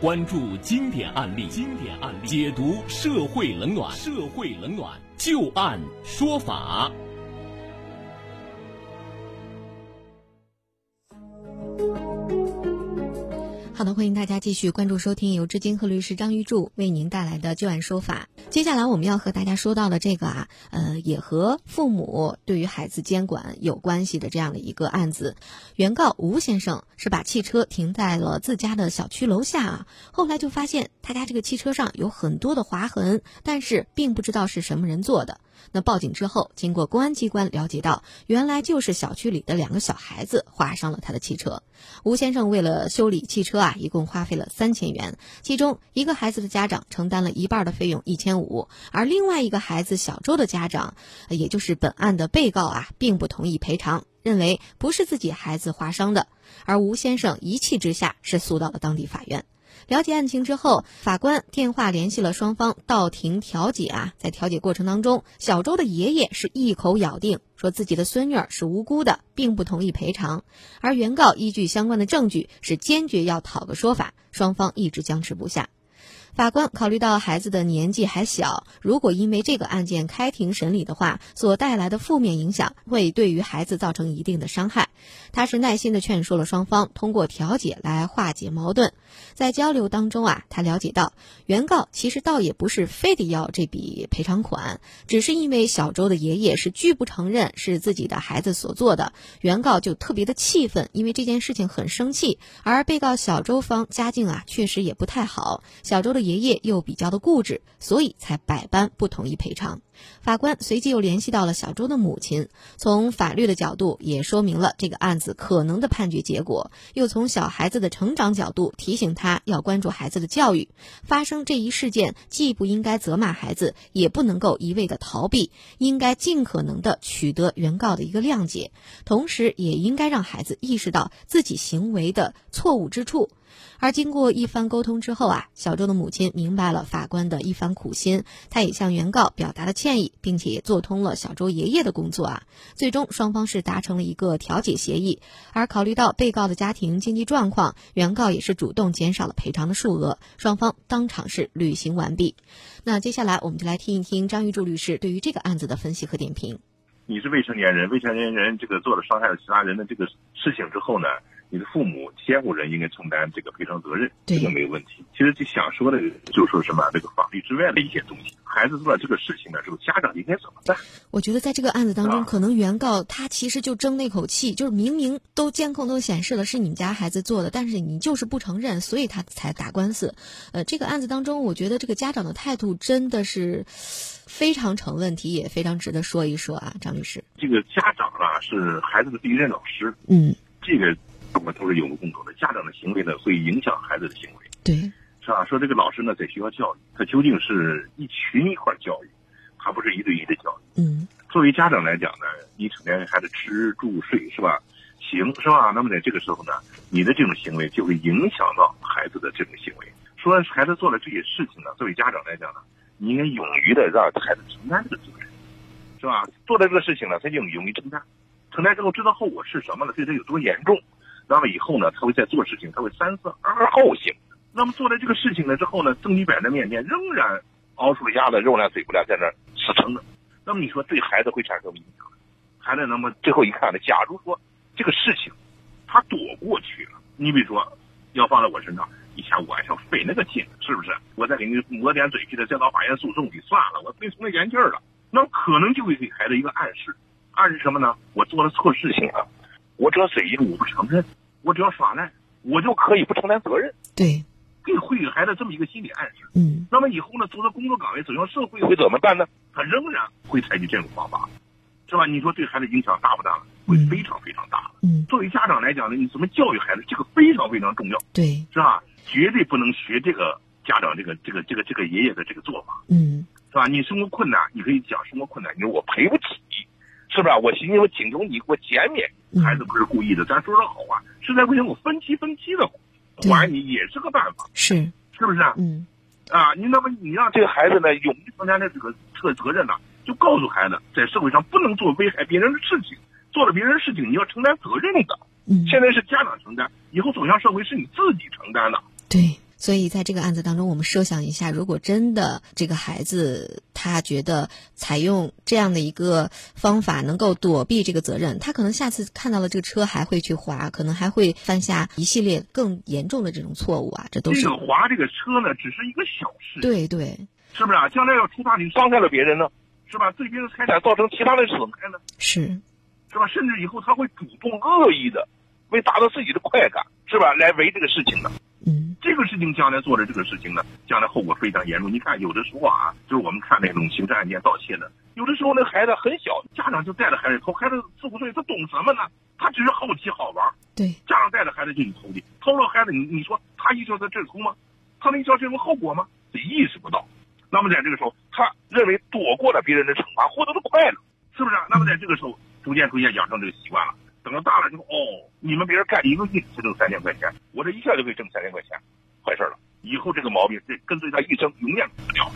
关注经典案例，经典案例解读社会冷暖，社会冷暖就案说法。好的，欢迎大家继续关注收听由知金和律师张玉柱为您带来的旧案说法。接下来我们要和大家说到的这个啊，呃，也和父母对于孩子监管有关系的这样的一个案子。原告吴先生是把汽车停在了自家的小区楼下啊，后来就发现他家这个汽车上有很多的划痕，但是并不知道是什么人做的。那报警之后，经过公安机关了解到，原来就是小区里的两个小孩子划伤了他的汽车。吴先生为了修理汽车啊，一共花费了三千元，其中一个孩子的家长承担了一半的费用一千五，而另外一个孩子小周的家长，也就是本案的被告啊，并不同意赔偿，认为不是自己孩子划伤的，而吴先生一气之下是诉到了当地法院。了解案情之后，法官电话联系了双方到庭调解啊。在调解过程当中，小周的爷爷是一口咬定说自己的孙女儿是无辜的，并不同意赔偿。而原告依据相关的证据是坚决要讨个说法，双方一直僵持不下。法官考虑到孩子的年纪还小，如果因为这个案件开庭审理的话，所带来的负面影响会对于孩子造成一定的伤害。他是耐心的劝说了双方，通过调解来化解矛盾。在交流当中啊，他了解到原告其实倒也不是非得要这笔赔偿款，只是因为小周的爷爷是拒不承认是自己的孩子所做的，原告就特别的气愤，因为这件事情很生气。而被告小周方家境啊确实也不太好，小周的爷爷爷又比较的固执，所以才百般不同意赔偿。法官随即又联系到了小周的母亲，从法律的角度也说明了这个案子可能的判决结果，又从小孩子的成长角度提醒他要关注孩子的教育。发生这一事件，既不应该责骂孩子，也不能够一味的逃避，应该尽可能的取得原告的一个谅解，同时也应该让孩子意识到自己行为的错误之处。而经过一番沟通之后啊，小周的母亲明白了法官的一番苦心，他也向原告表达了歉意，并且也做通了小周爷爷的工作啊。最终双方是达成了一个调解协议，而考虑到被告的家庭经济状况，原告也是主动减少了赔偿的数额，双方当场是履行完毕。那接下来我们就来听一听张玉柱律师对于这个案子的分析和点评。你是未成年人，未成年人这个做了伤害了其他人的这个事情之后呢？你的父母监护人应该承担这个赔偿责任，这个没有问题。其实就想说的，就是说什么这个法律之外的一些东西。孩子做了这个事情呢，这个家长应该怎么办？我觉得在这个案子当中，可能原告他其实就争那口气，就是明明都监控都显示了是你们家孩子做的，但是你就是不承认，所以他才打官司。呃，这个案子当中，我觉得这个家长的态度真的是非常成问题，也非常值得说一说啊，张律师。这个家长啊，是孩子的第一任老师。嗯，这个。我们都是有目共睹的，家长的行为呢会影响孩子的行为，对，是吧？说这个老师呢在学校教育，他究竟是一群一块教育，他不是一对一的教育。嗯，作为家长来讲呢，你成天孩子吃住睡是吧？行是吧？那么在这个时候呢，你的这种行为就会影响到孩子的这种行为。说孩子做了这些事情呢，作为家长来讲呢，你应该勇于的让孩子承担这个责任，是吧？做了这个事情呢，他就勇于承担，承担之后知道后果是什么了，对他有多严重。那么以后呢，他会在做事情，他会三思而后行。那么做了这个事情了之后呢，证据摆在面前，仍然熬出了鸭子肉烂嘴不烂，在那死撑着。那么你说对孩子会产生什么影响？孩子那么最后一看呢，假如说这个事情他躲过去了，你比如说要放在我身上，以前我还想费那个劲，是不是？我再给你抹点嘴皮子，再到法院诉讼去算了，我非从那言气儿了。那么可能就会给孩子一个暗示，暗示什么呢？我做了错事情了，我只要嘴硬，我不承认。我只要耍赖，我就可以不承担责任。对，给会给孩子这么一个心理暗示。嗯，那么以后呢，走到工作岗位，走向社会会怎么办呢？他仍然会采取这种方法，是吧？你说对孩子影响大不大？会非常非常大。嗯，作为家长来讲呢，你怎么教育孩子，这个非常非常重要。对，是吧？绝对不能学这个家长这个这个这个这个爷爷的这个做法。嗯，是吧？你生活困难，你可以讲生活困难，你说我赔不起。是不是？我寻思我请求你给我减免，孩子不是故意的，咱说说好话，实在不行我分期分期的还你也是个办法，是是不是啊？嗯，啊，你那么你让这个孩子呢勇于承担的这个这个责任呢，就告诉孩子，在社会上不能做危害别人的事情，做了别人的事情你要承担责任的。嗯，现在是家长承担，以后走向社会是你自己承担的。对。所以在这个案子当中，我们设想一下，如果真的这个孩子他觉得采用这样的一个方法能够躲避这个责任，他可能下次看到了这个车还会去划，可能还会犯下一系列更严重的这种错误啊，这都是这个划这个车呢，只是一个小事，对对是不是啊？将来要出大你伤害了别人呢，是吧？对别人财产造成其他的损害呢，是，是吧？甚至以后他会主动恶意的，为达到自己的快感，是吧？来为这个事情的。这个事情将来做的这个事情呢，将来后果非常严重。你看，有的时候啊，就是我们看那种刑事案件盗窃的，有的时候那孩子很小，家长就带着孩子偷，孩子四五岁，他懂什么呢？他只是好奇好玩，对，家长带着孩子就去偷的，偷了孩子，你你说他一定在这偷吗？他能意识到这种后果吗？他意识不到。那么在这个时候，他认为躲过了别人的惩罚，获得了快乐，是不是？那么在这个时候，逐渐逐渐养成这个习惯了。等到大了之后，哦，你们别人干一个月才挣三千块钱，我这一下就可以挣三千块钱，以后这个毛病是跟随他一生，永远不掉。